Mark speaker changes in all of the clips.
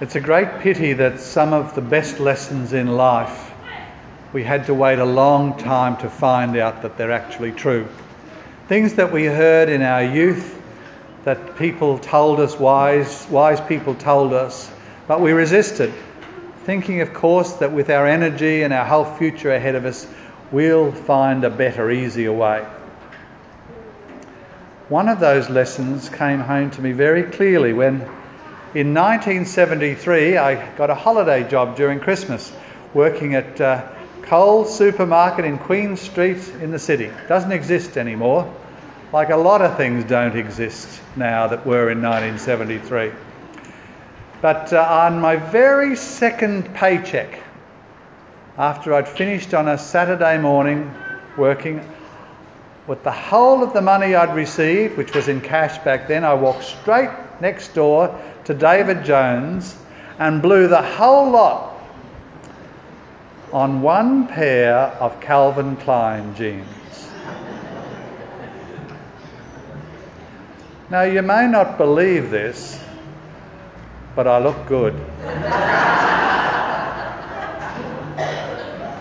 Speaker 1: It's a great pity that some of the best lessons in life we had to wait a long time to find out that they're actually true. Things that we heard in our youth that people told us, wise, wise people told us, but we resisted, thinking, of course, that with our energy and our whole future ahead of us, we'll find a better, easier way. One of those lessons came home to me very clearly when in 1973, I got a holiday job during Christmas working at uh, Coles Supermarket in Queen Street in the city. Doesn't exist anymore, like a lot of things don't exist now that were in 1973. But uh, on my very second paycheck, after I'd finished on a Saturday morning working, with the whole of the money I'd received, which was in cash back then, I walked straight next door to David Jones and blew the whole lot on one pair of Calvin Klein jeans. Now, you may not believe this, but I look good.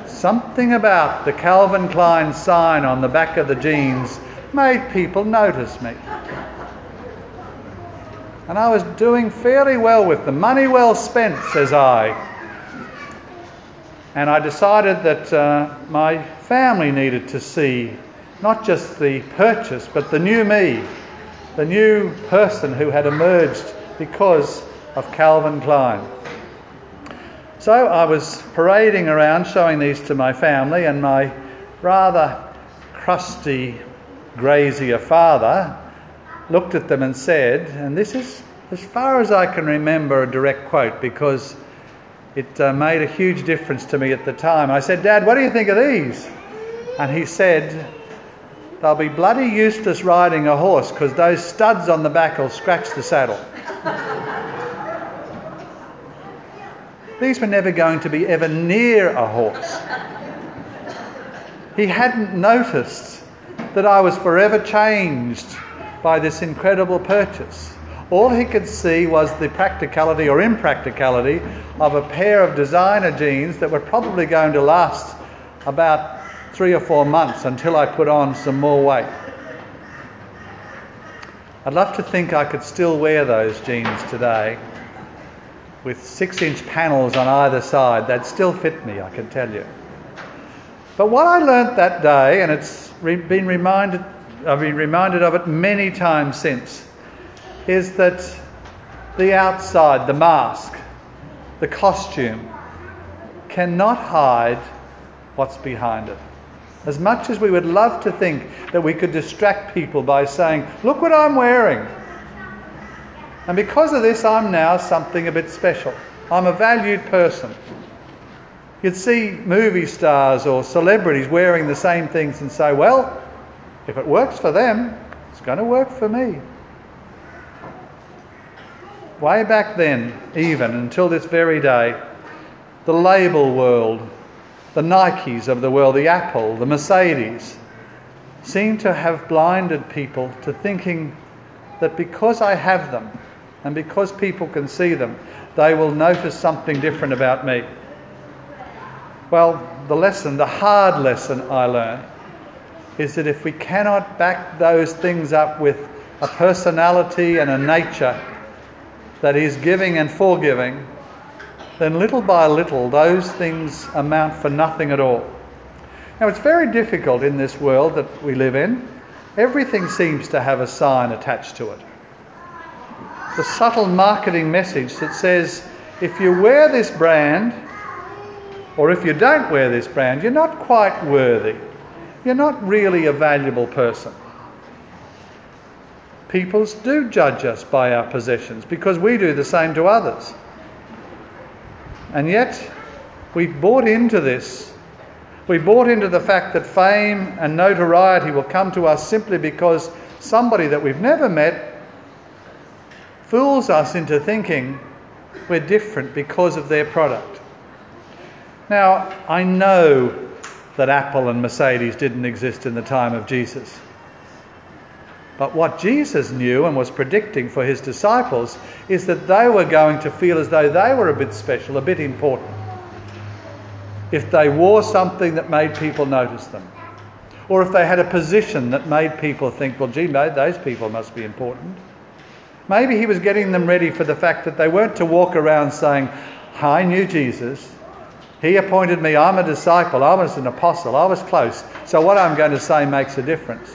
Speaker 1: Something about the Calvin Klein sign on the back of the jeans made people notice me. And I was doing fairly well with them. Money well spent, says I. And I decided that uh, my family needed to see not just the purchase, but the new me, the new person who had emerged because of Calvin Klein. So I was parading around showing these to my family, and my rather crusty, grazier father looked at them and said, and this is, as far as I can remember, a direct quote because it uh, made a huge difference to me at the time. I said, Dad, what do you think of these? And he said, They'll be bloody useless riding a horse because those studs on the back will scratch the saddle. These were never going to be ever near a horse. He hadn't noticed that I was forever changed by this incredible purchase. All he could see was the practicality or impracticality of a pair of designer jeans that were probably going to last about three or four months until I put on some more weight. I'd love to think I could still wear those jeans today with six inch panels on either side. They'd still fit me, I can tell you. But what I learnt that day, and it's been reminded, I've been reminded of it many times since, is that the outside, the mask, the costume, cannot hide what's behind it. As much as we would love to think that we could distract people by saying, Look what I'm wearing. And because of this, I'm now something a bit special. I'm a valued person. You'd see movie stars or celebrities wearing the same things and say, Well, if it works for them, it's going to work for me. Way back then, even until this very day, the label world, the Nikes of the world, the Apple, the Mercedes, seem to have blinded people to thinking that because I have them and because people can see them, they will notice something different about me. Well, the lesson, the hard lesson I learned, is that if we cannot back those things up with a personality and a nature that is giving and forgiving, then little by little those things amount for nothing at all. Now, it's very difficult in this world that we live in. Everything seems to have a sign attached to it. The subtle marketing message that says if you wear this brand, or if you don't wear this brand, you're not quite worthy. You're not really a valuable person. Peoples do judge us by our possessions because we do the same to others. And yet, we've bought into this. We bought into the fact that fame and notoriety will come to us simply because somebody that we've never met fools us into thinking we're different because of their product. Now, I know that Apple and Mercedes didn't exist in the time of Jesus. But what Jesus knew and was predicting for his disciples is that they were going to feel as though they were a bit special, a bit important. If they wore something that made people notice them, or if they had a position that made people think, well, gee, those people must be important. Maybe he was getting them ready for the fact that they weren't to walk around saying, I knew Jesus. He appointed me, I'm a disciple, I was an apostle, I was close. So what I'm going to say makes a difference.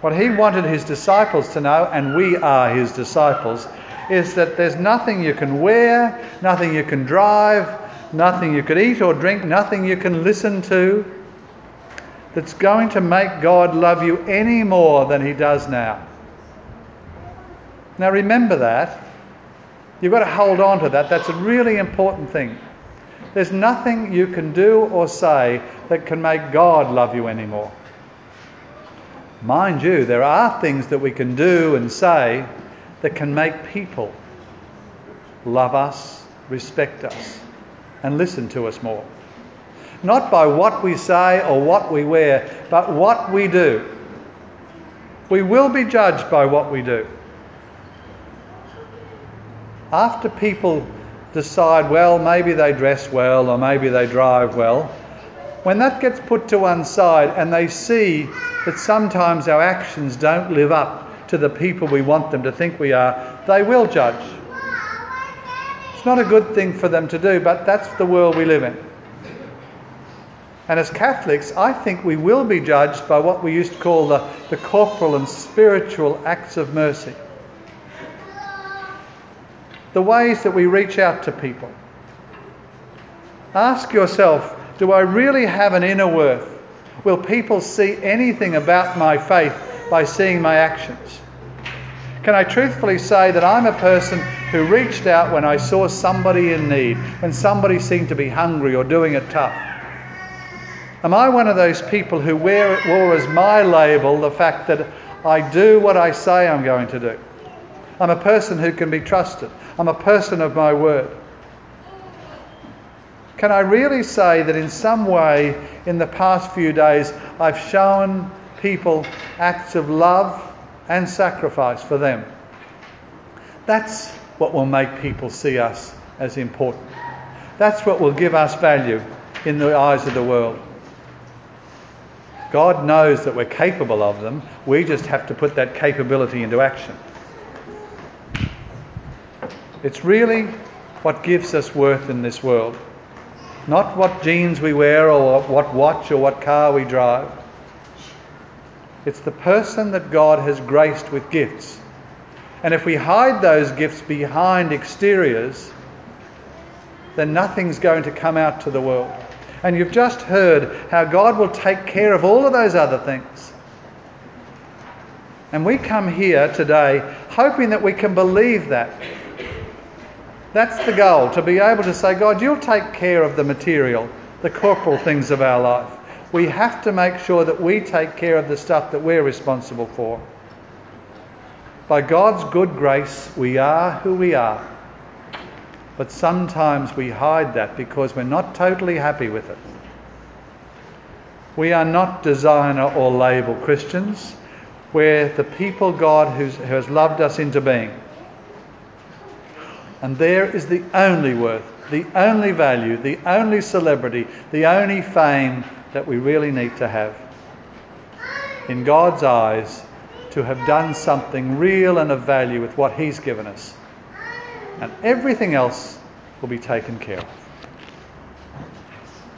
Speaker 1: What he wanted his disciples to know, and we are his disciples, is that there's nothing you can wear, nothing you can drive, nothing you could eat or drink, nothing you can listen to that's going to make God love you any more than he does now. Now remember that. You've got to hold on to that. That's a really important thing. There's nothing you can do or say that can make God love you anymore. Mind you, there are things that we can do and say that can make people love us, respect us, and listen to us more. Not by what we say or what we wear, but what we do. We will be judged by what we do. After people decide, well, maybe they dress well or maybe they drive well, when that gets put to one side and they see that sometimes our actions don't live up to the people we want them to think we are, they will judge. It's not a good thing for them to do, but that's the world we live in. And as Catholics, I think we will be judged by what we used to call the, the corporal and spiritual acts of mercy. The ways that we reach out to people. Ask yourself do I really have an inner worth? Will people see anything about my faith by seeing my actions? Can I truthfully say that I'm a person who reached out when I saw somebody in need, when somebody seemed to be hungry or doing it tough? Am I one of those people who wear wore as my label the fact that I do what I say I'm going to do? I'm a person who can be trusted. I'm a person of my word. Can I really say that in some way in the past few days I've shown people acts of love and sacrifice for them? That's what will make people see us as important. That's what will give us value in the eyes of the world. God knows that we're capable of them. We just have to put that capability into action. It's really what gives us worth in this world. Not what jeans we wear or what watch or what car we drive. It's the person that God has graced with gifts. And if we hide those gifts behind exteriors, then nothing's going to come out to the world. And you've just heard how God will take care of all of those other things. And we come here today hoping that we can believe that that's the goal, to be able to say, God, you'll take care of the material, the corporal things of our life. We have to make sure that we take care of the stuff that we're responsible for. By God's good grace, we are who we are. But sometimes we hide that because we're not totally happy with it. We are not designer or label Christians. We're the people God who has loved us into being. And there is the only worth, the only value, the only celebrity, the only fame that we really need to have. In God's eyes, to have done something real and of value with what He's given us. And everything else will be taken care of.